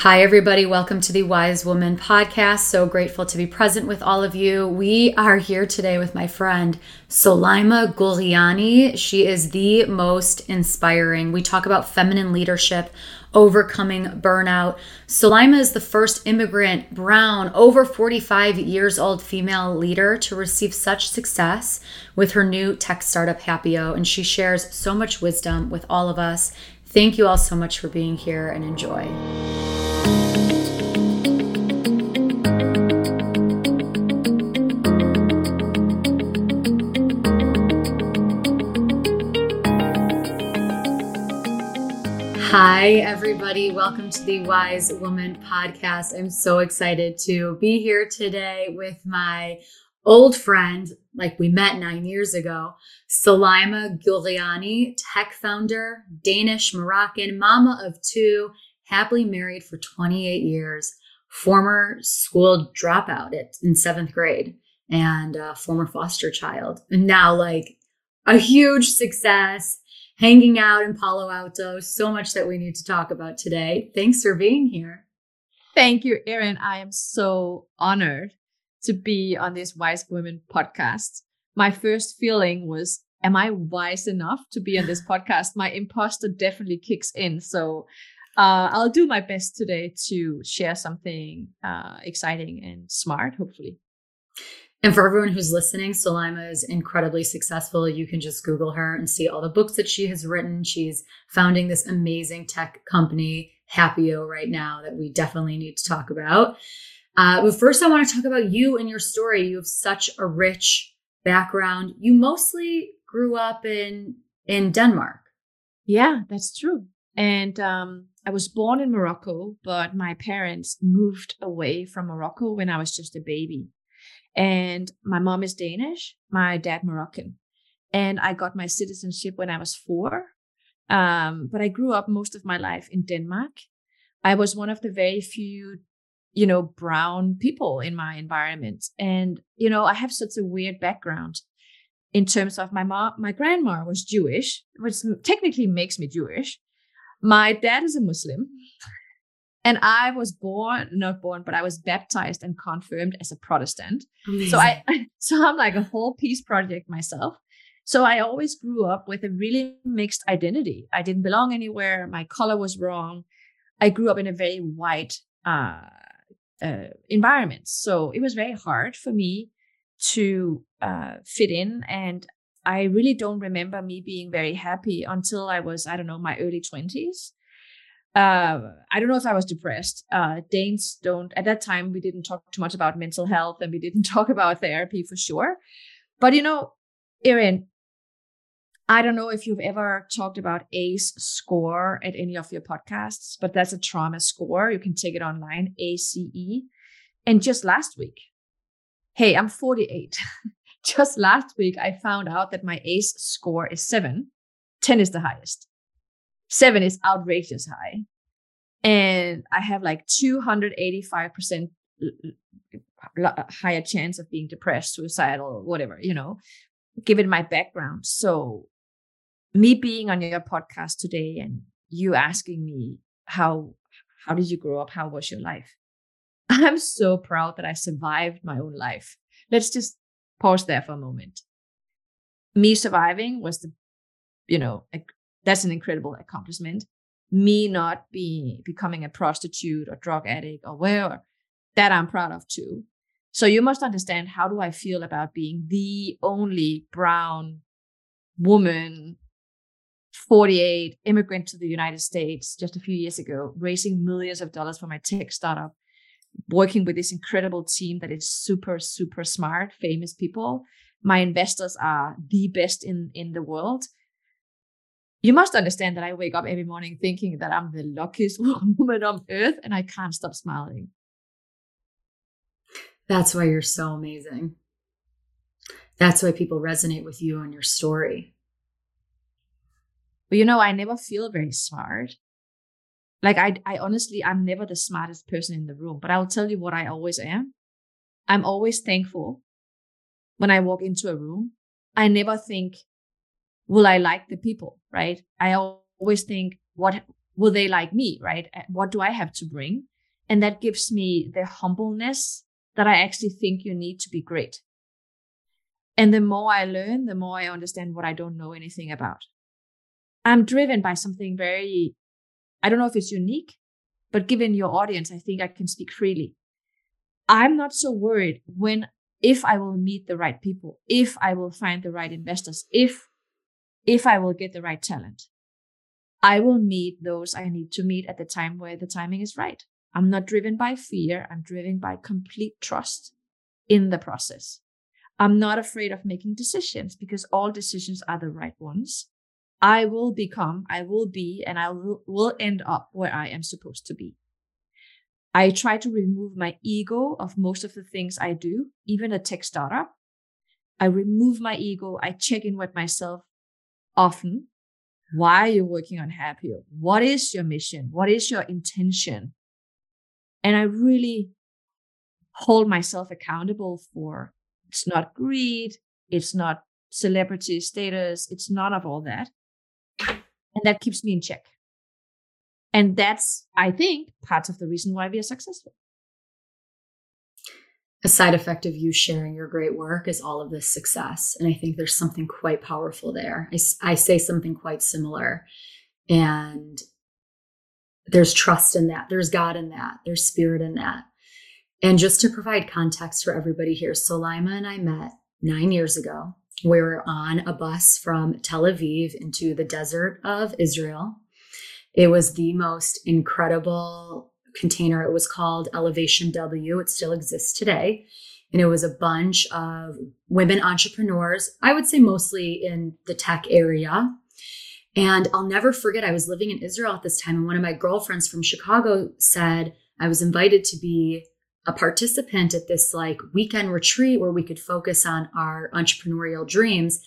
Hi, everybody. Welcome to the Wise Woman podcast. So grateful to be present with all of you. We are here today with my friend Soulaima Gourani. She is the most inspiring. We talk about feminine leadership, overcoming burnout. Soulaima is the first immigrant, brown, over 45 years old female leader to receive such success with her new tech startup, Happio. And she shares so much wisdom with all of us. Thank you all so much for being here and enjoy. Hi, everybody. Welcome to the Wise Woman podcast. I'm so excited to be here today with my old friend, like we met nine years ago, Soulaima Gourani, tech founder, Danish Moroccan, mama of two, happily married for 28 years, former school dropout in seventh grade, and former foster child. And now, like, a huge success hanging out in Palo Alto. So much that we need to talk about today. Thanks for being here. Thank you, Erin. I am so honored to be on this Wise Women podcast. My first feeling was, Am I wise enough to be on this podcast? My imposter definitely kicks in. So uh, I'll do my best today to share something uh, exciting and smart, hopefully. And for everyone who's listening, Soulaima is incredibly successful. You can just Google her and see all the books that she has written. She's founding this amazing tech company, Happio, right now, that we definitely need to talk about. Uh, but first, I want to talk about you and your story. You have such a rich background. You mostly grew up in in Denmark. Yeah, that's true. And um, I was born in Morocco, but my parents moved away from Morocco when I was just a baby. And my mom is Danish, my dad Moroccan. And I got my citizenship when I was four. Um, but I grew up most of my life in Denmark. I was one of the very few, you know, brown people in my environment. And, you know, I have such a weird background in terms of my mom, my grandma was Jewish, which technically makes me Jewish. My dad is a Muslim. And I was born, not born, but I was baptized and confirmed as a Protestant. Amazing. So I, so I'm like a whole peace project myself. So I always grew up with a really mixed identity. I didn't belong anywhere. My color was wrong. I grew up in a very white uh, uh, environment. So it was very hard for me to uh, fit in. And I really don't remember me being very happy until I was, I don't know, my early 20s. Uh, I don't know if I was depressed. Uh, Danes don't, at that time, we didn't talk too much about mental health and we didn't talk about therapy for sure. But, you know, Erin, I don't know if you've ever talked about ACE score at any of your podcasts, but that's a trauma score. You can take it online, ACE. And just last week, hey, I'm 48. just last week, I found out that my ACE score is seven. 10 is the highest seven is outrageous high. And I have like 285% higher chance of being depressed, suicidal, whatever, you know, given my background. So, me being on your podcast today and you asking me how how did you grow up how was your life i'm so proud that i survived my own life let's just pause there for a moment me surviving was the you know that's an incredible accomplishment. Me not be becoming a prostitute or drug addict or whatever, that I'm proud of too. So you must understand how do I feel about being the only brown woman, 48, immigrant to the United States just a few years ago, raising millions of dollars for my tech startup, working with this incredible team that is super, super smart, famous people. My investors are the best in, in the world you must understand that I wake up every morning thinking that I'm the luckiest woman on earth and I can't stop smiling. That's why you're so amazing. That's why people resonate with you and your story. But you know, I never feel very smart. Like I I honestly I'm never the smartest person in the room, but I'll tell you what I always am. I'm always thankful when I walk into a room. I never think will I like the people, right? I always think, what will they like me, right? What do I have to bring? And that gives me the humbleness that I actually think you need to be great. And the more I learn, the more I understand what I don't know anything about. I'm driven by something very, I don't know if it's unique, but given your audience, I think I can speak freely. I'm not so worried when, if I will meet the right people, if I will find the right investors, if, if I will get the right talent. I will meet those I need to meet at the time where the timing is right. I'm not driven by fear. I'm driven by complete trust in the process. I'm not afraid of making decisions because all decisions are the right ones. I will become, I will be, and I will, end up where I am supposed to be. I try to remove my ego of most of the things I do, even a tech startup. I remove my ego. I check in with myself often. Why are you working on Happio? What is your mission? What is your intention? And I really hold myself accountable for it's not greed, it's not celebrity status, it's none of all that. And that keeps me in check. And that's, I think, part of the reason why we are successful. A side effect of you sharing your great work is all of this success. And I think there's something quite powerful there. I, I say something quite similar. And there's trust in that, there's God in that, there's spirit in that. And just to provide context for everybody here, Soulaima and I met nine years ago. We were on a bus from Tel Aviv into the desert of Israel. It was the most incredible container. It was called Elevation W. It still exists today. And it was a bunch of women entrepreneurs, I would say mostly in the tech area. And I'll never forget, I was living in Israel at this time, and one of my girlfriends from Chicago said I was invited to be a participant at this like weekend retreat where we could focus on our entrepreneurial dreams.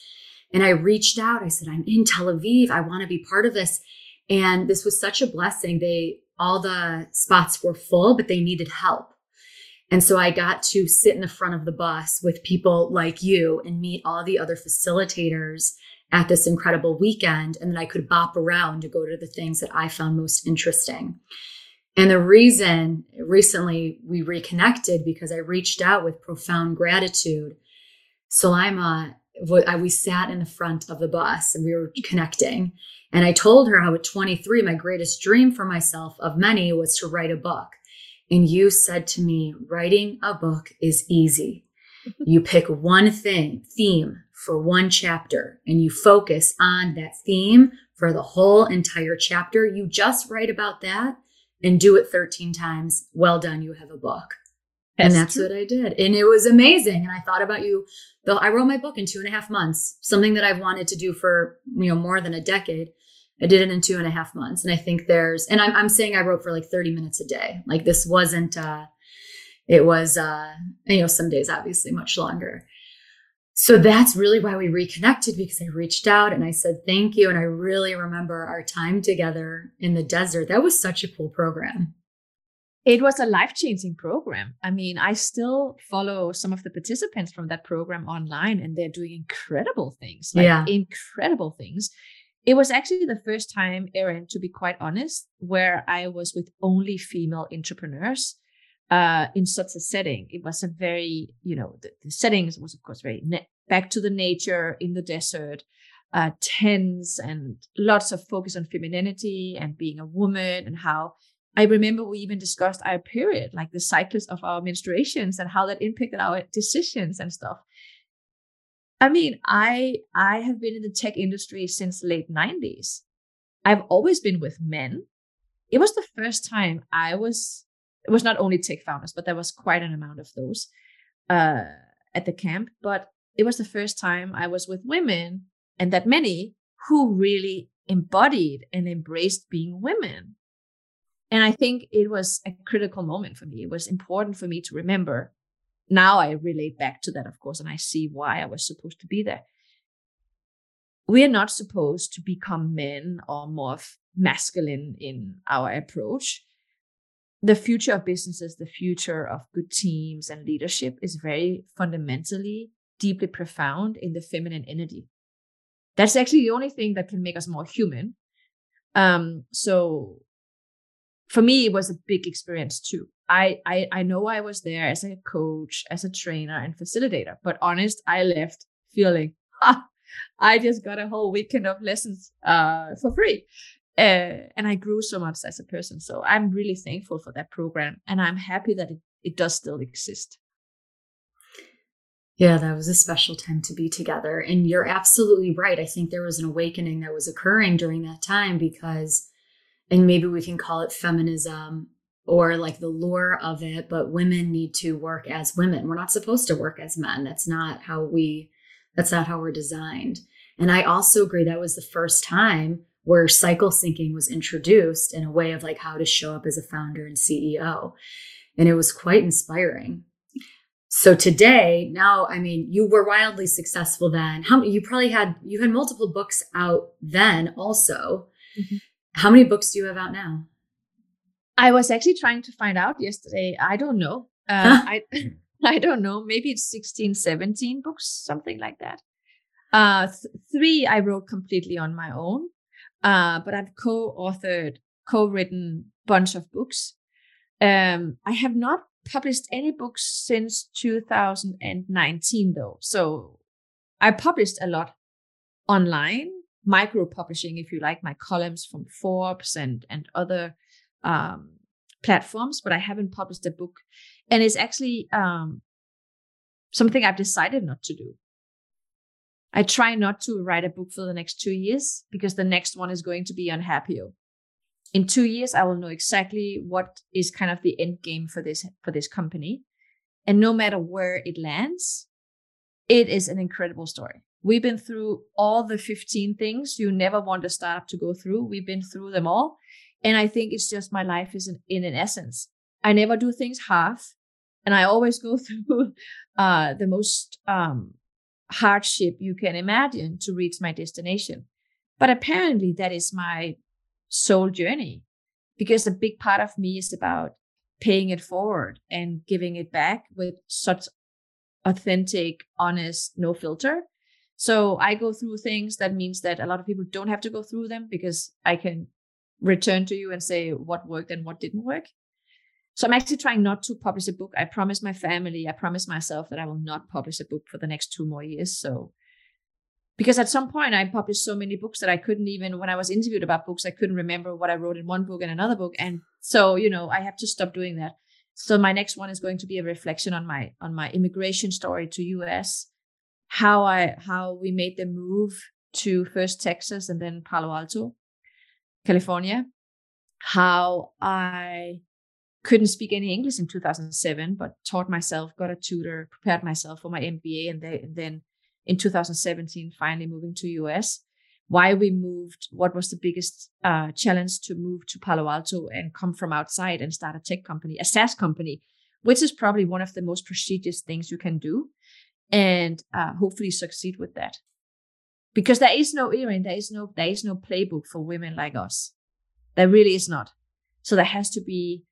And I reached out. I said, I'm in Tel Aviv. I want to be part of this. And this was such a blessing. They, all the spots were full, but they needed help. And so I got to sit in the front of the bus with people like you and meet all the other facilitators at this incredible weekend. And then I could bop around to go to the things that I found most interesting. And the reason recently we reconnected because I reached out with profound gratitude. Soulaima, we sat in the front of the bus and we were connecting. And I told her how at 23, my greatest dream for myself of many was to write a book. And you said to me, writing a book is easy. you pick one thing, theme for one chapter, and you focus on that theme for the whole entire chapter. You just write about that and do it 13 times. Well done, you have a book. That's and that's true. what I did. And it was amazing. And I thought about you. Though I wrote my book in two and a half months, something that I've wanted to do for, you know, more than a decade. I did it in two and a half months. And I think there's, and I'm, I'm saying I wrote for like 30 minutes a day. Like this wasn't, uh, it was, uh, you know, some days obviously much longer so that's really why we reconnected because I reached out and I said thank you. And I really remember our time together in the desert. That was such a cool program. It was a life changing program. I mean, I still follow some of the participants from that program online and they're doing incredible things. Like yeah. incredible things. It was actually the first time, Erin, to be quite honest, where I was with only female entrepreneurs uh, in such a setting. It was a very, you know, the, the settings was of course very back to the nature in the desert, uh, tense and lots of focus on femininity and being a woman and how I remember we even discussed our period, like the cycles of our menstruations and how that impacted our decisions and stuff. I mean, I I have been in the tech industry since late 90s. I've always been with men. It was the first time I was it was not only tech founders, but there was quite an amount of those uh, at the camp. But it was the first time I was with women and that many who really embodied and embraced being women. And I think it was a critical moment for me. It was important for me to remember. Now I relate back to that, of course, and I see why I was supposed to be there. We are not supposed to become men or more masculine in our approach the future of businesses, the future of good teams and leadership is very fundamentally, deeply profound in the feminine energy. That's actually the only thing that can make us more human. Um, so for me, it was a big experience too. I, I I know I was there as a coach, as a trainer and facilitator, but honest, I left feeling, I just got a whole weekend of lessons uh, for free. Uh, and I grew so much as a person. So I'm really thankful for that program. And I'm happy that it, it does still exist. Yeah, that was a special time to be together. And you're absolutely right. I think there was an awakening that was occurring during that time because, and maybe we can call it feminism or like the lure of it, but women need to work as women. We're not supposed to work as men. That's not how we, that's not how we're designed. And I also agree that was the first time where cycle syncing was introduced in a way of like how to show up as a founder and CEO. And it was quite inspiring. So today, now, I mean, you were wildly successful then. How you probably had you had multiple books out then also. Mm-hmm. How many books do you have out now? I was actually trying to find out yesterday. I don't know. Uh, I I don't know. Maybe it's 16, 17 books, something like that. Uh, th- three I wrote completely on my own. Uh, but I've co-authored, co-written bunch of books. Um, I have not published any books since 2019 though. So I published a lot online, micro publishing, if you like, my columns from Forbes and and other um, platforms, but I haven't published a book. And it's actually um, something I've decided not to do. I try not to write a book for the next two years because the next one is going to be on Happio. In two years, I will know exactly what is kind of the end game for this for this company, and no matter where it lands, it is an incredible story. We've been through all the 15 things you never want a startup to go through. We've been through them all, and I think it's just my life is in, in an essence. I never do things half, and I always go through uh, the most um, hardship you can imagine to reach my destination. But apparently, that is my soul journey because a big part of me is about paying it forward and giving it back with such authentic, honest, no filter. So I go through things that means that a lot of people don't have to go through them because I can return to you and say what worked and what didn't work. So I'm actually trying not to publish a book. I promise my family, I promise myself that I will not publish a book for the next two more years. So because at some point I published so many books that I couldn't even when I was interviewed about books, I couldn't remember what I wrote in one book and another book. And so, you know, I have to stop doing that. So my next one is going to be a reflection on my on my immigration story to US, how I how we made the move to first Texas and then Palo Alto, California, how I couldn't speak any English in 2007, but taught myself, got a tutor, prepared myself for my MBA, and, then in 2017, finally moving to US. Why we moved, what was the biggest uh, challenge to move to Palo Alto and come from outside and start a tech company, a SaaS company, which is probably one of the most prestigious things you can do, and uh, hopefully succeed with that. Because there is no, Erin, there is no, there is no playbook for women like us. There really is not. So there has to be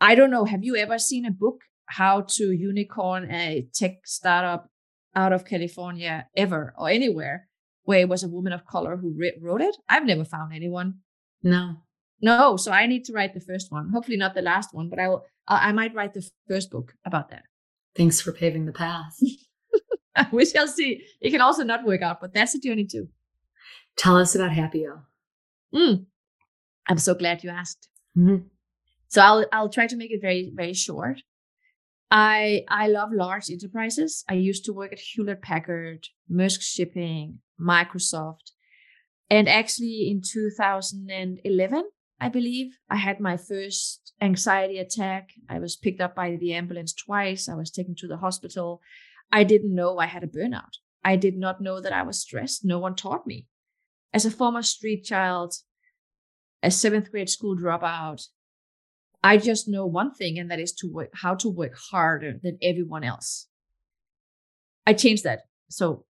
I don't know. Have you ever seen a book how to unicorn a tech startup out of California ever or anywhere where it was a woman of color who wrote it? I've never found anyone. No. No, so I need to write the first one. Hopefully not the last one, but I will I might write the first book about that. Thanks for paving the path. we shall see. It can also not work out, but that's a journey too. Tell us about Happio. Mm. I'm so glad you asked. Mm-hmm. So I'll I'll try to make it very very short. I I love large enterprises. I used to work at Hewlett Packard, Maersk Shipping, Microsoft, and actually in 2011, I believe, I had my first anxiety attack. I was picked up by the ambulance twice. I was taken to the hospital. I didn't know I had a burnout. I did not know that I was stressed. No one taught me. As a former street child, a seventh grade school dropout, I just know one thing, and that is to work how to work harder than everyone else. I changed that. So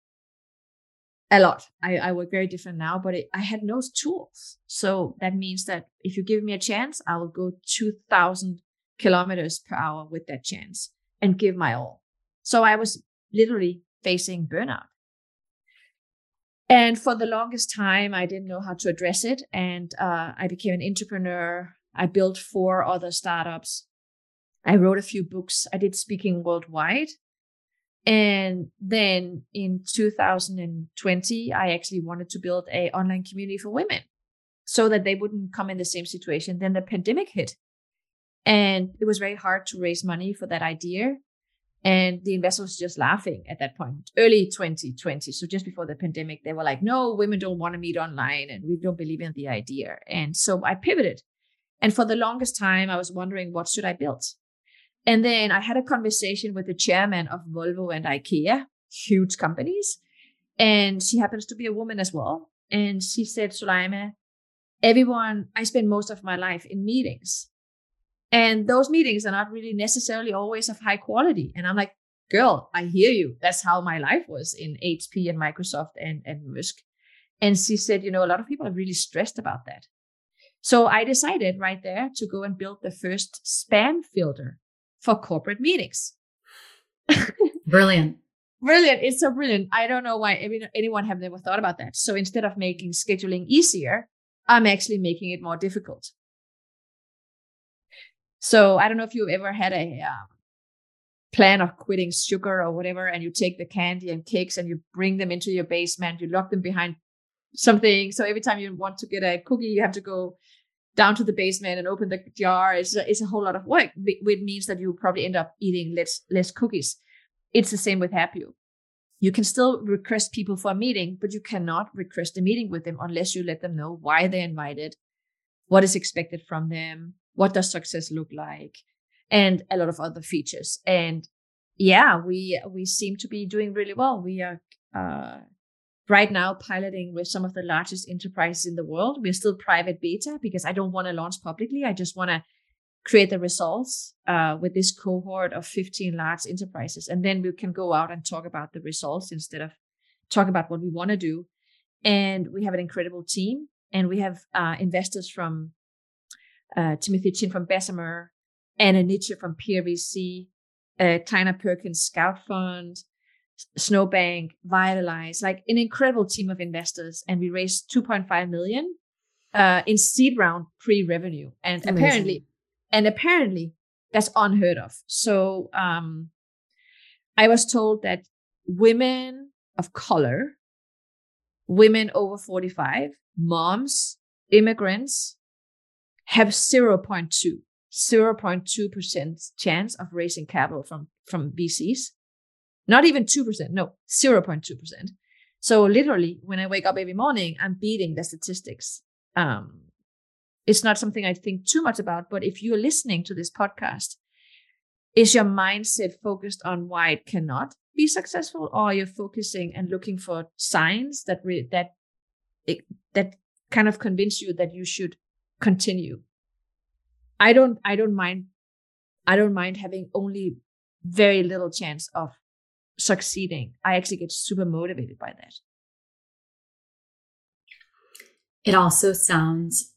a lot. I, I work very different now, but it, I had no tools. So that means that if you give me a chance, I will go 2000 kilometers per hour with that chance and give my all. So I was literally facing burnout. And for the longest time, I didn't know how to address it. And uh, I became an entrepreneur. I built four other startups. I wrote a few books. I did speaking worldwide. And then in 2020, I actually wanted to build a online community for women so that they wouldn't come in the same situation. Then the pandemic hit. And it was very hard to raise money for that idea. And the investors was just laughing at that point, early 2020. So just before the pandemic, they were like, no, women don't want to meet online and we don't believe in the idea. And so I pivoted. And for the longest time, I was wondering, what should I build? And then I had a conversation with the chairman of Volvo and IKEA, huge companies. And she happens to be a woman as well. And she said, Soulaima, everyone, I spend most of my life in meetings. And those meetings are not really necessarily always of high quality. And I'm like, girl, I hear you. That's how my life was in HP and Microsoft and, and Maersk. And she said, you know, a lot of people are really stressed about that. So I decided right there to go and build the first spam filter for corporate meetings. brilliant. Brilliant. It's so brilliant. I don't know why anyone have never thought about that. So instead of making scheduling easier, I'm actually making it more difficult. So I don't know if you've ever had a um, plan of quitting sugar or whatever, and you take the candy and cakes and you bring them into your basement, you lock them behind something. So every time you want to get a cookie, you have to go down to the basement and open the jar. It's a, it's a whole lot of work, which means that you probably end up eating less less cookies. It's the same with Happio. You can still request people for a meeting, but you cannot request a meeting with them unless you let them know why they're invited, what is expected from them, what does success look like, and a lot of other features. And yeah, we we seem to be doing really well. We are uh, right now piloting with some of the largest enterprises in the world. We're still private beta because I don't want to launch publicly. I just want to create the results uh, with this cohort of 15 large enterprises. And then we can go out and talk about the results instead of talk about what we want to do. And we have an incredible team. And we have uh, investors from uh, Timothy Chin from Bessemer, Anna Nietzsche from PwC, uh, Kleiner Perkins Scout Fund, Snowbank, Vitalize, like an incredible team of investors. And we raised 2.5 million uh, in seed round pre-revenue. And Amazing. apparently, and apparently that's unheard of. So um, I was told that women of color, women over 45, moms, immigrants have 0.2, 0.2% chance of raising capital from, from VCs. Not even 2%, no, 0.2%. So literally, when I wake up every morning, I'm beating the statistics. Um, it's not something I think too much about, but if you're listening to this podcast, is your mindset focused on why it cannot be successful, or are you focusing and looking for signs that re- that it, that kind of convince you that you should continue? I don't. I don't mind. I don't mind having only very little chance of succeeding. I actually get super motivated by that. It also sounds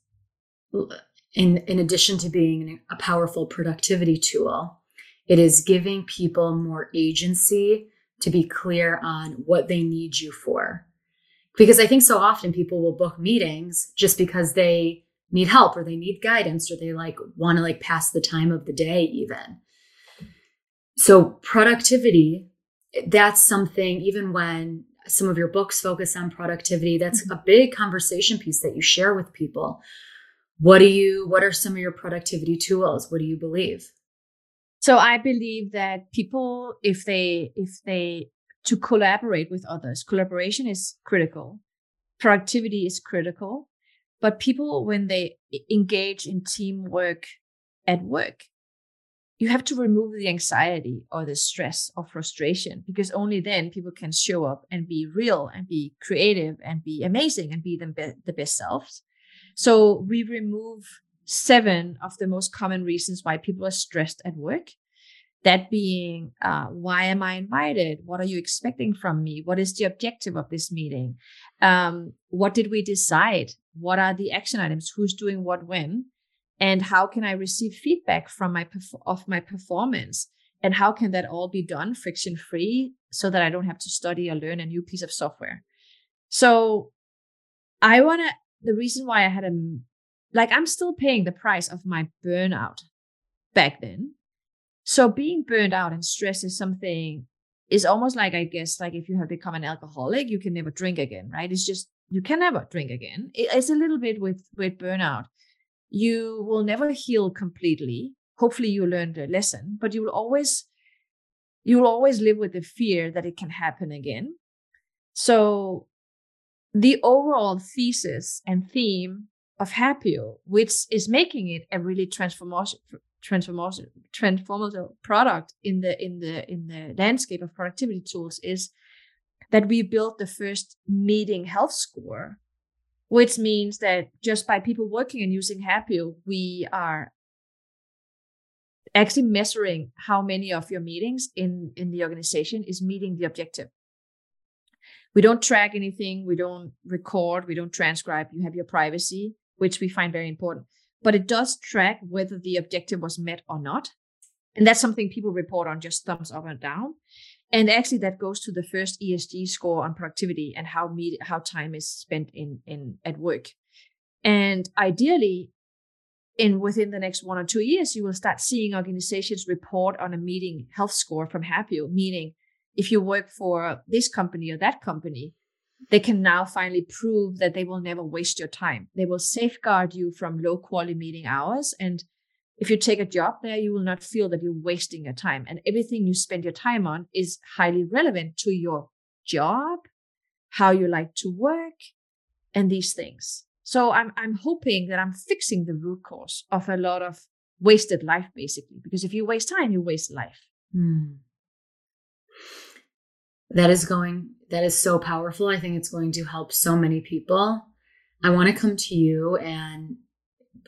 in, in addition to being a powerful productivity tool, it is giving people more agency to be clear on what they need you for. Because I think so often people will book meetings just because they need help or they need guidance or they like want to like pass the time of the day even. So productivity, that's something even when some of your books focus on productivity, that's mm-hmm. a big conversation piece that you share with people. What do you what are some of your productivity tools? What do you believe? So i believe that people if they if they to collaborate with others collaboration is critical. Productivity is critical but people when they engage in teamwork at work you have to remove the anxiety or the stress or frustration because only then people can show up and be real and be creative and be amazing and be them be- the best selves so we remove seven of the most common reasons why people are stressed at work. That being, uh, why am I invited? What are you expecting from me? What is the objective of this meeting? Um, what did we decide? What are the action items? Who's doing what when? And how can I receive feedback from my of my performance? And how can that all be done friction free so that I don't have to study or learn a new piece of software? So I want to, the reason why I had a, like, I'm still paying the price of my burnout back then. So being burned out and stress is something, is almost like, I guess, like if you have become an alcoholic, you can never drink again, right? It's just, you can never drink again. It's a little bit with, with burnout. You will never heal completely. Hopefully you learned a lesson, but you will always, you will always live with the fear that it can happen again. So the overall thesis and theme of Happio, which is making it a really transformational transformational transformative product in the in the in the landscape of productivity tools is that we built the first meeting health score which means that just by people working and using Happio, we are actually measuring how many of your meetings in in the organization is meeting the objective. We don't track anything we don't record we don't transcribe. You have your privacy which we find very important but it does track whether the objective was met or not. And that's something people report on just thumbs up and down. And actually that goes to the first esg score on productivity and how how time is spent in in at work. And ideally in within the next one or two years you will start seeing organizations report on a meeting health score from happio meaning if you work for this company or that company, they can now finally prove that they will never waste your time. They will safeguard you from low quality meeting hours. And if you take a job there, you will not feel that you're wasting your time. And everything you spend your time on is highly relevant to your job, how you like to work, and these things. So I'm I'm hoping that I'm fixing the root cause of a lot of wasted life, basically. Because if you waste time, you waste life. Hmm that is going that is so powerful i think it's going to help so many people. I want to come to you and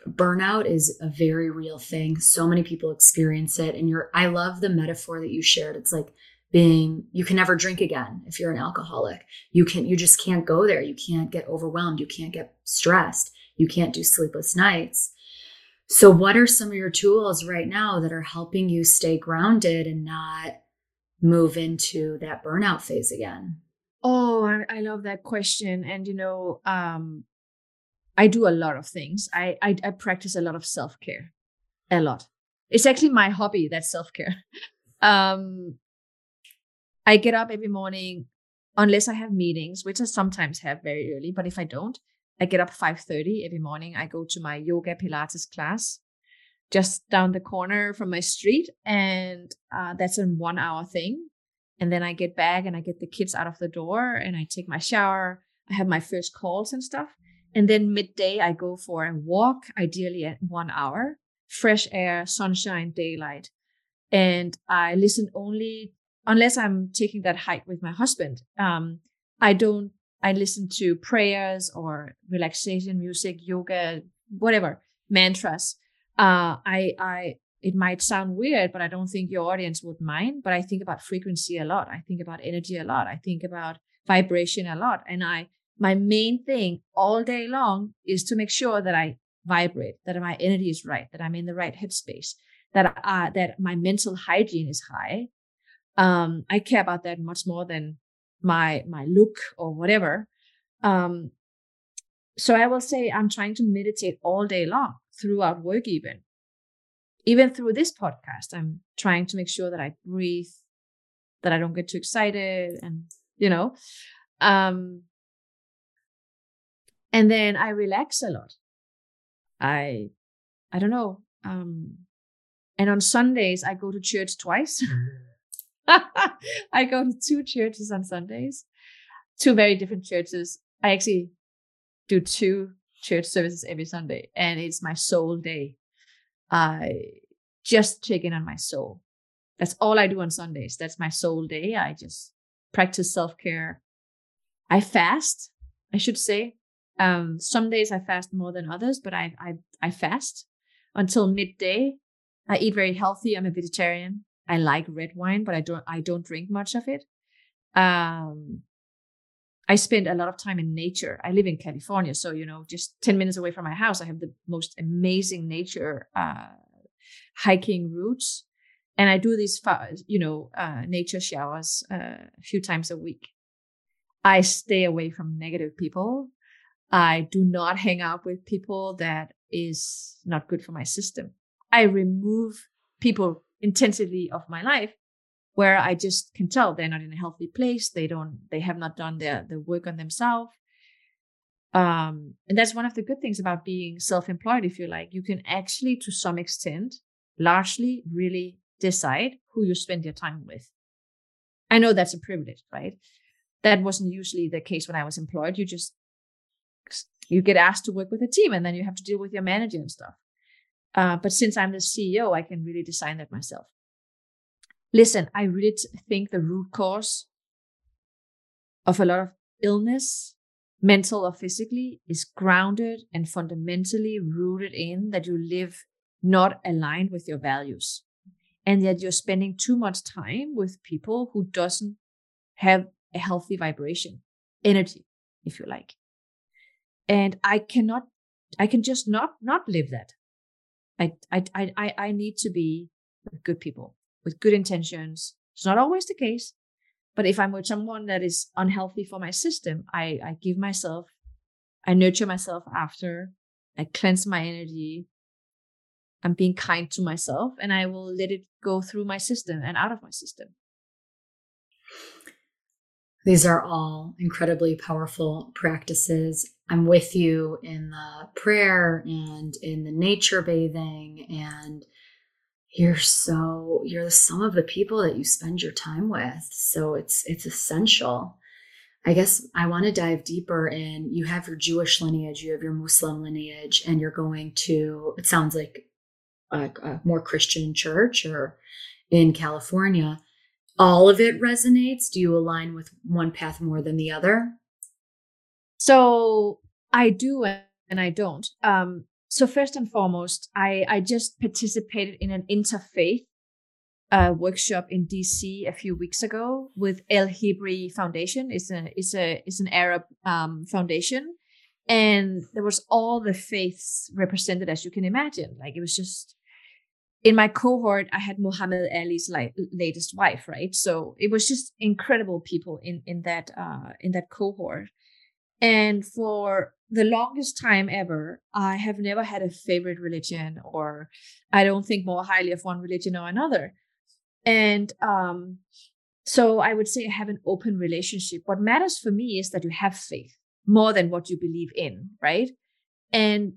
burnout is a very real thing. So many people experience it and you're i love the metaphor that you shared. It's like being you can never drink again if you're an alcoholic. You can you just can't go there. You can't get overwhelmed. You can't get stressed. You can't do sleepless nights. So what are some of your tools right now that are helping you stay grounded and not move into that burnout phase again? Oh, I, I love that question. And you know, um, I do a lot of things. I I, I practice a lot of self care, a lot. It's actually my hobby. That self care. um, I get up every morning, unless I have meetings, which I sometimes have very early. But if I don't, I get up five thirty every morning. I go to my yoga Pilates class just down the corner from my street. And uh, that's a one hour thing. And then I get back and I get the kids out of the door and I take my shower. I have my first calls and stuff. And then midday, I go for a walk, ideally at one hour, fresh air, sunshine, daylight. And I listen only, unless I'm taking that hike with my husband. Um, I don't, I listen to prayers or relaxation music, yoga, whatever, mantras uh, I, I, it might sound weird, but I don't think your audience would mind. But I think about frequency a lot. I think about energy a lot. I think about vibration a lot. And I, my main thing all day long is to make sure that I vibrate, that my energy is right, that I'm in the right headspace, that I, that my mental hygiene is high. Um, I care about that much more than my my look or whatever. Um, so I will say I'm trying to meditate all day long throughout work even even through this podcast i'm trying to make sure that i breathe that i don't get too excited and you know um and then i relax a lot. I i don't know um and on sundays i go to church twice. I go to two churches on sundays two very different churches. I actually do two church services every Sunday, and it's my soul day. I just check in on my soul. That's all I do on Sundays. That's my soul day. I just practice self care. I fast, I should say. Um, some days I fast more than others, but I I I fast until midday. I eat very healthy. I'm a vegetarian. I like red wine, but I don't I don't drink much of it. Um, I spend a lot of time in nature. I live in California, so you know, just ten minutes away from my house, I have the most amazing nature uh, hiking routes, and I do these, you know, uh, nature showers uh, a few times a week. I stay away from negative people. I do not hang out with people that is not good for my system. I remove people intensively of my life where I just can tell they're not in a healthy place. They don't, they have not done their, the work on themselves. Um, and that's one of the good things about being self-employed, if you like. You can actually, to some extent, largely really decide who you spend your time with. I know that's a privilege, right? That wasn't usually the case when I was employed. You just you get asked to work with a team and then you have to deal with your manager and stuff. Uh, but since I'm the CEO, I can really design that myself. Listen, I really think the root cause of a lot of illness mental or physically, is grounded and fundamentally rooted in that you live not aligned with your values. And that you're spending too much time with people who doesn't have a healthy vibration energy if you like. And i cannot i can just not not live that. I i i i need to be good people with good intentions it's not always the case but if I'm with someone that is unhealthy for my system, I, I give myself, I nurture myself after, I cleanse my energy. I'm being kind to myself and I will let it go through my system and out of my system. These are all incredibly powerful practices. I'm with you in the prayer and in the nature bathing and you're so you're the sum of the people that you spend your time with. So it's it's essential. I guess i want to dive deeper in you have your jewish lineage you have your muslim lineage and you're going to it sounds like a, a more christian church or in california. All of it resonates? Do you align with one path more than the other? So i do and i don't. Um so first and foremost, I, I just participated in an interfaith uh, workshop in DC a few weeks ago with El Hibri Foundation. It's a it's a it's an Arab um, foundation, and there was all the faiths represented as you can imagine. Like it was just in my cohort, I had Muhammad Ali's like latest wife, right? So it was just incredible people in in that uh, in that cohort. And for the longest time ever, I have never had a favorite religion, or I don't think more highly of one religion or another. And um, so I would say I have an open relationship. What matters for me is that you have faith more than what you believe in, right? And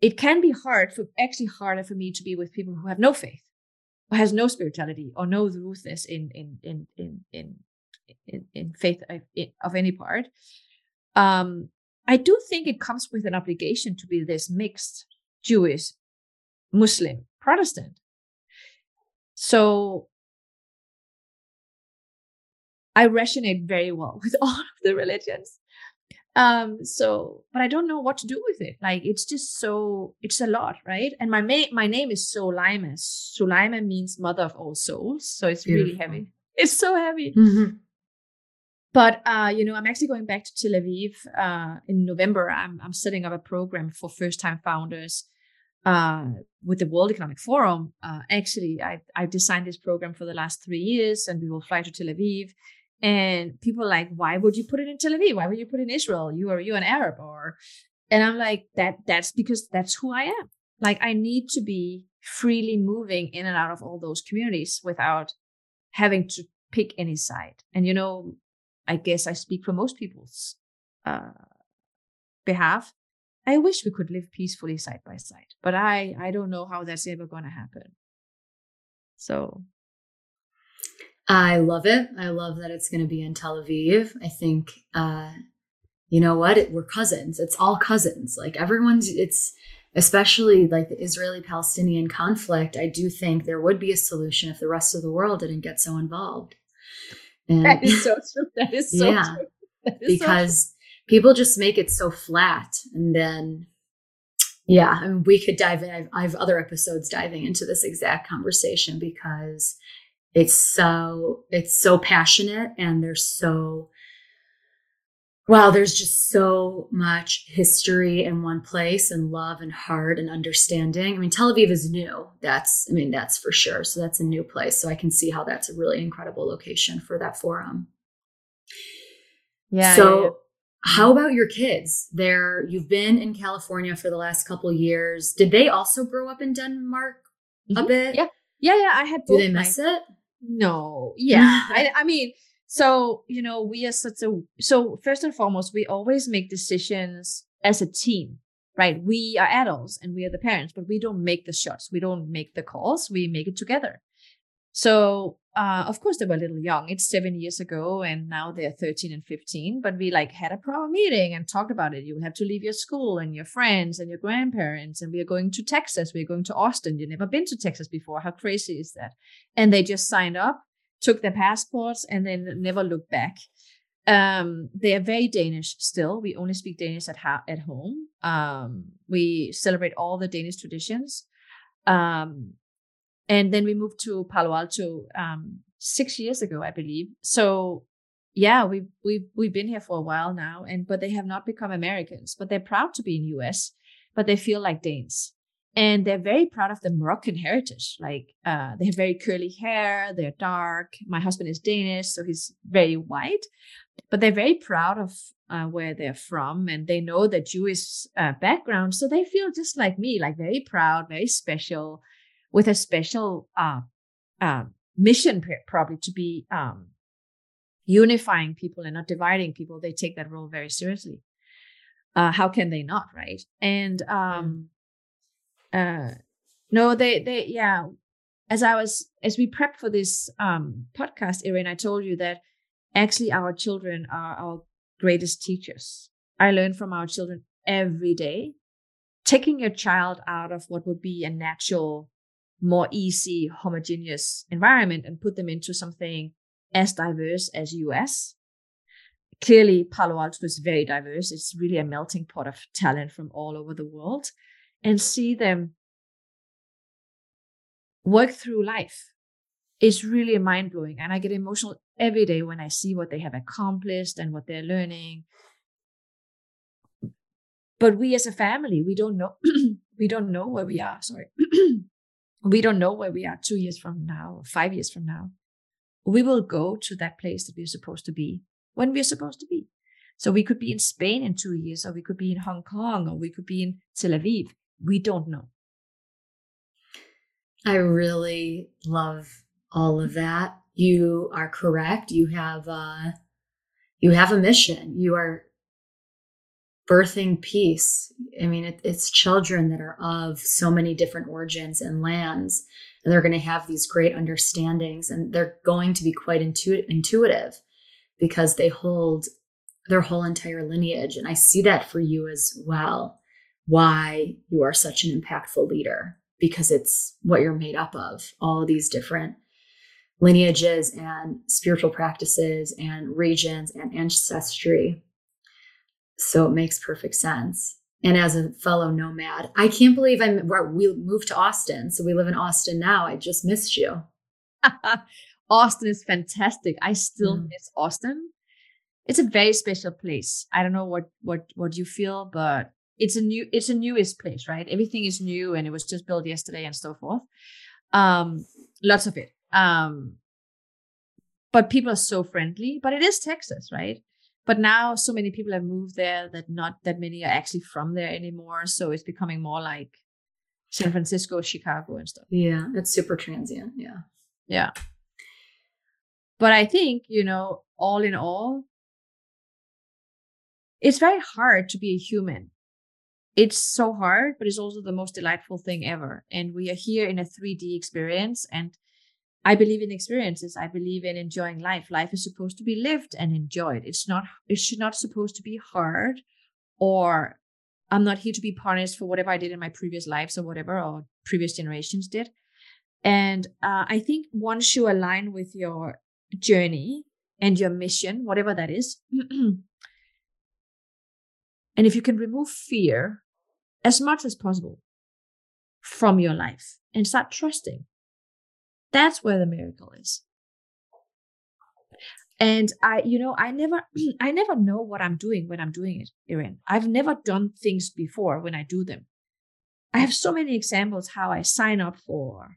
it can be hard for actually harder for me to be with people who have no faith, or has no spirituality, or no ruthless in in in in in in, in faith of, of any part. Um, I do think it comes with an obligation to be this mixed Jewish, Muslim, Protestant. So I resonate very well with all of the religions. Um, so, but I don't know what to do with it. Like, it's just so, it's a lot, right? And my ma- my name is Soulaima. Soulaima means mother of all souls. So it's Beautiful. really heavy. It's so heavy. Mm-hmm. But uh, you know, I'm actually going back to Tel Aviv uh, in November. I'm I'm setting up a program for first-time founders uh, with the World Economic Forum. Uh, actually, I I designed this program for the last three years, and we will fly to Tel Aviv. And people are like, why would you put it in Tel Aviv? Why would you put it in Israel? You are you an Arab or? And I'm like, that that's because that's who I am. Like I need to be freely moving in and out of all those communities without having to pick any side. And you know, I guess I speak for most people's uh, behalf. I wish we could live peacefully side by side, but I I don't know how that's ever going to happen. So I love it. I love that it's going to be in Tel Aviv. I think uh you know what? It, we're cousins. It's all cousins. Like everyone's it's especially like the Israeli-Palestinian conflict. I do think there would be a solution if the rest of the world didn't get so involved. And that is so true. That is so yeah, true. Is because so true. people just make it so flat. And then, yeah, I mean, we could dive in. I've, I have other episodes diving into this exact conversation because it's so it's so passionate and there's so wow, there's just so much history in one place and love and heart and understanding. I mean, Tel Aviv is new. That's, I mean, that's for sure. So that's a new place. So I can see how that's a really incredible location for that forum. Yeah. So, yeah. how about your kids? They're you've been in California for the last couple years. Did they also grow up in Denmark mm-hmm. a bit? Yeah. Yeah, yeah. I had. Do they miss my, it? No. Yeah. I, I mean, so you know, we are such a. So first and foremost, we always make decisions as a team right? We are adults and we are the parents, but we don't make the shots. We don't make the calls. We make it together. So, uh, of course, they were a little young. It's seven years ago, and now they're 13 and 15. But we like had a proper meeting and talked about it. You have to leave your school and your friends and your grandparents, and we are going to Texas. We're going to Austin. You've never been to Texas before. How crazy is that? And they just signed up, took their passports, and then never looked back. Um, they are very Danish still. We only speak Danish at ha- at home. Um, we celebrate all the Danish traditions. Um, and then we moved to Palo Alto um, six years ago, I believe. So yeah, we we we've been here for a while now, and but they have not become Americans, but they're proud to be in US, but they feel like Danes and they're very proud of the Moroccan heritage. Like uh, they have very curly hair, they're dark. My husband is Danish, so he's very white, but they're very proud of uh, where they're from, and they know the Jewish uh, background, so they feel just like me, like very proud, very special, with a special uh, uh, mission, probably to be um, unifying people and not dividing people. They take that role very seriously. Uh, how can they not, right? And um, uh no they they yeah. As i was as we prepped for this um podcast erin i told you that actually our children are our greatest teachers. I learn from our children every day. Taking your child out of what would be a natural more easy homogeneous environment and put them into something as diverse as us clearly palo alto is very diverse. It's really a melting pot of talent from all over the world and see them work through life is really mind blowing. And I get emotional every day when I see what they have accomplished and what they're learning. But we as a family, we don't know we don't know where we are. Sorry. we don't know where we are two years from now, or five years from now. We will go to that place that we're supposed to be when we're supposed to be. So we could be in Spain in two years, or we could be in Hong Kong, or we could be in Tel Aviv. We don't know. I really love all of that. You are correct. You have uh you have a mission. You are birthing peace. I mean, it, it's children that are of so many different origins and lands, and they're going to have these great understandings, and they're going to be quite intu- intuitive because they hold their whole entire lineage. And I see that for you as well why you are such an impactful leader because it's what you're made up of all of these different lineages and spiritual practices and regions and ancestry. So it makes perfect sense. And as a fellow nomad, I can't believe I'm we moved to Austin. So we live in Austin now. I just missed you. Austin is fantastic. I still mm. miss Austin. It's a very special place. I don't know what what what you feel, but it's a new it's a newest place right? Everything is new and it was just built yesterday and so forth. Um lots of it. Um but people are so friendly but it is texas right? But now so many people have moved there that not that many are actually from there anymore. So it's becoming more like san francisco chicago and stuff. Yeah it's super transient yeah. Yeah. But i think you know all in all it's very hard to be a human it's so hard, but it's also the most delightful thing ever. And we are here in a 3D experience. And I believe in experiences. I believe in enjoying life. Life is supposed to be lived and enjoyed. It's not, it should not supposed to be hard or I'm not here to be punished for whatever I did in my previous lives or whatever, or previous generations did. And uh, I think once you align with your journey and your mission, whatever that is, And if you can remove fear as much as possible from your life and start trusting, that's where the miracle is. And I, you know, I never, I never know what I'm doing when I'm doing it, Erin. I've never done things before when I do them. I have so many examples how I sign up for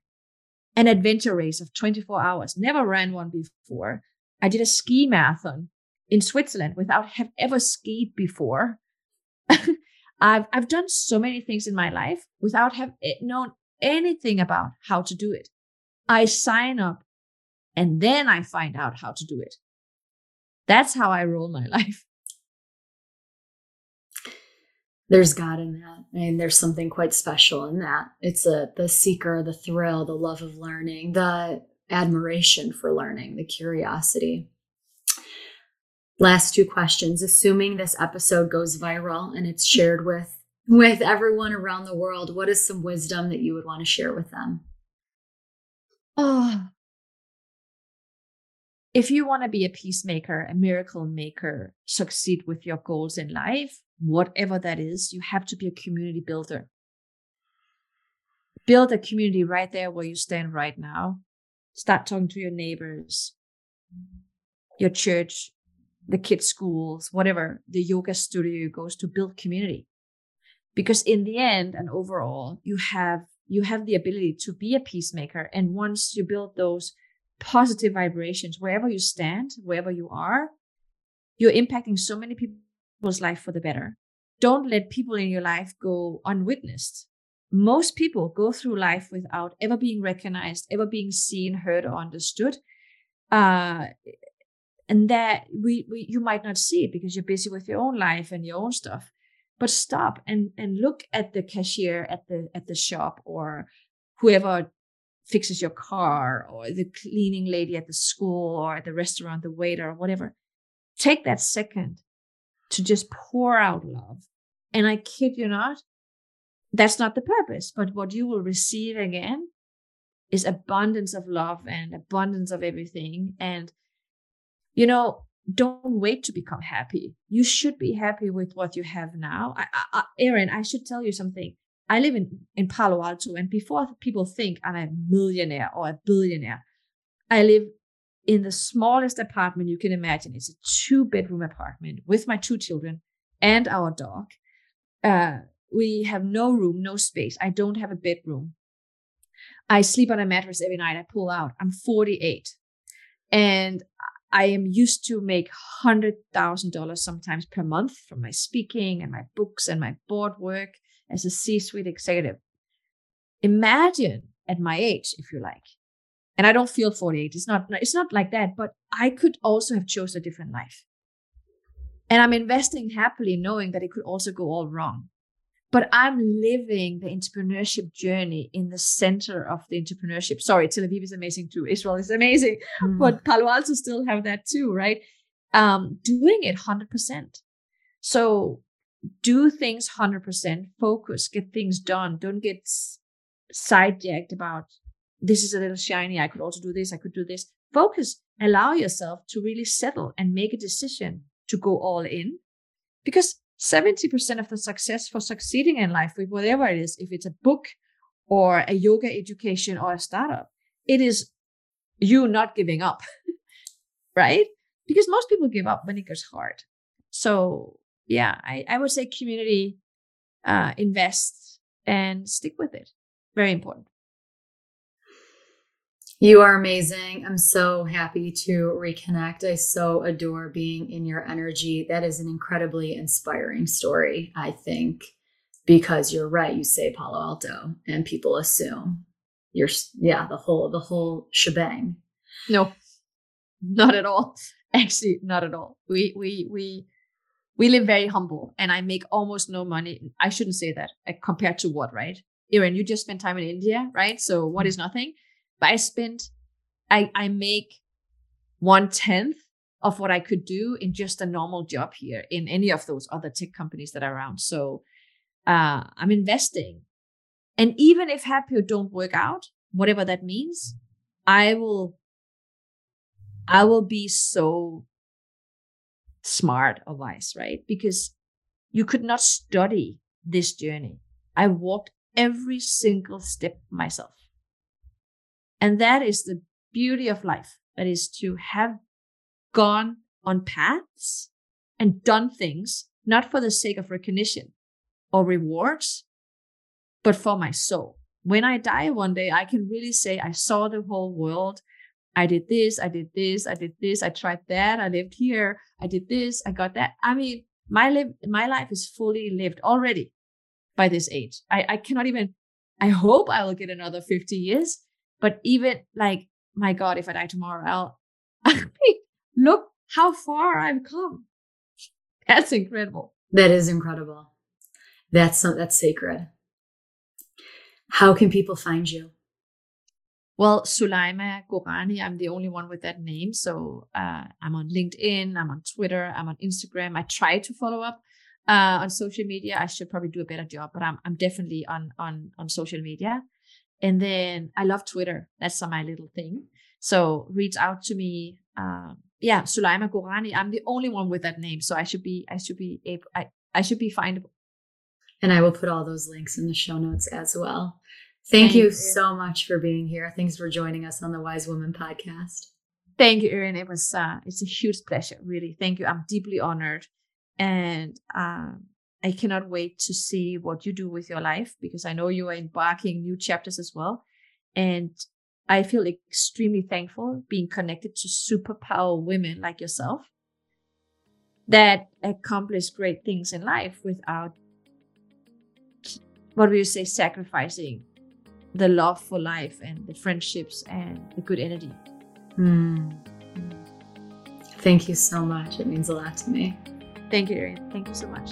an adventure race of 24 hours. Never ran one before. I did a ski marathon in Switzerland without have ever skied before. I've I've done so many things in my life without have eh, known anything about how to do it. I sign up and then I find out how to do it. That's how I roll my life. There's God in that. I mean, there's something quite special in that. It's a the seeker, the thrill, the love of learning, the admiration for learning, the curiosity. Last two questions. Assuming this episode goes viral and it's shared with with everyone around the world, what is some wisdom that you would want to share with them? Oh, if you want to be a peacemaker, a miracle maker, succeed with your goals in life, whatever that is, you have to be a community builder. Build a community right there where you stand right now. Start talking to your neighbors, your church, the kids' schools, whatever, the yoga studio goes to build community. Because in the end and overall, you have you have the ability to be a peacemaker. And once you build those positive vibrations wherever you stand, wherever you are, you're impacting so many people's life for the better. Don't let people in your life go unwitnessed. Most people go through life without ever being recognized, ever being seen, heard, or understood. Uh, and that we, we you might not see it because you're busy with your own life and your own stuff. But stop and and look at the cashier at the at the shop or whoever fixes your car or the cleaning lady at the school or at the restaurant, the waiter or whatever. Take that second to just pour out love. And I kid you not, that's not the purpose, but what you will receive again is abundance of love and abundance of everything. And, you know, don't wait to become happy. You should be happy with what you have now. I, I, Erin, I should tell you something. I live in, in Palo Alto, and before people think I'm a millionaire or a billionaire, I live in the smallest apartment you can imagine. It's a two bedroom apartment with my two children and our dog. Uh, we have no room, no space. I don't have a bedroom. I sleep on a mattress every night. I pull out. I'm 48. And I am used to make $100,000 sometimes per month from my speaking and my books and my board work as a C suite executive. Imagine at my age, if you like. And I don't feel 48. It's not, it's not like that, but I could also have chose a different life. And I'm investing happily knowing that it could also go all wrong. But I'm living the entrepreneurship journey in the center of the entrepreneurship. Sorry, Tel Aviv is amazing too. Israel is amazing, mm. but Palo Alto still have that too, right? Um, doing it 100%. So do things 100% focus get things done don't get sidejacked about this is a little shiny i could also do this i could do this focus allow yourself to really settle and make a decision to go all in because 70% of the success for succeeding in life with whatever it is if it's a book or a yoga education or a startup it is you not giving up right because most people give up when it gets hard so yeah, I, I would say community, uh, invest and stick with it. Very important. You are amazing. I'm so happy to reconnect. I so adore being in your energy. That is an incredibly inspiring story, I think, because you're right. You say Palo Alto, and people assume you're, yeah, the whole, the whole shebang. No, not at all. Actually, not at all. We, we, we, we live very humble and I make almost no money. I shouldn't say that uh, compared to what, right? Erin, you just spent time in India, right? So what is nothing? But I spent, I, I make one tenth of what I could do in just a normal job here in any of those other tech companies that are around. So uh, I'm investing. And even if Happio don't work out, whatever that means, I will I will be so smart or wise, right? Because you could not study this journey. I walked every single step myself. And that is the beauty of life. That is to have gone on paths and done things, not for the sake of recognition or rewards, but for my soul. When I die one day, I can really say I saw the whole world. I did this, I did this, I did this, I tried that, I lived here, I did this, I got that. I mean, my live my life is fully lived already by this age. I, I cannot even I hope I will get another 50 years. But even like, my God, if I die tomorrow, I'll look how far I've come. That's incredible. That is incredible. That's that's sacred. How can people find you? Well, Soulaima Gourani, I'm the only one with that name. So uh, I'm on LinkedIn, I'm on Twitter, I'm on Instagram. I try to follow up uh, on social media. I should probably do a better job, but I'm I'm definitely on on on social media. And then I love Twitter. That's my little thing. So reach out to me. Um, yeah, Soulaima Gourani. I'm the only one with that name, so I should be I should be able I, I should be findable. And I will put all those links in the show notes as well. Thank, Thank you, you so much for being here. Thanks for joining us on the Wise Woman podcast. Thank you, Erin. It was uh, it's a huge pleasure. Really, thank you. I'm deeply honored, and um, I cannot wait to see what you do with your life because I know you are embarking new chapters as well. And I feel extremely thankful being connected to superpower women like yourself that accomplish great things in life without what will you say sacrificing the love for life and the friendships and the good energy. Mm. Thank you so much. It means a lot to me. Thank you, Erin. Thank you so much.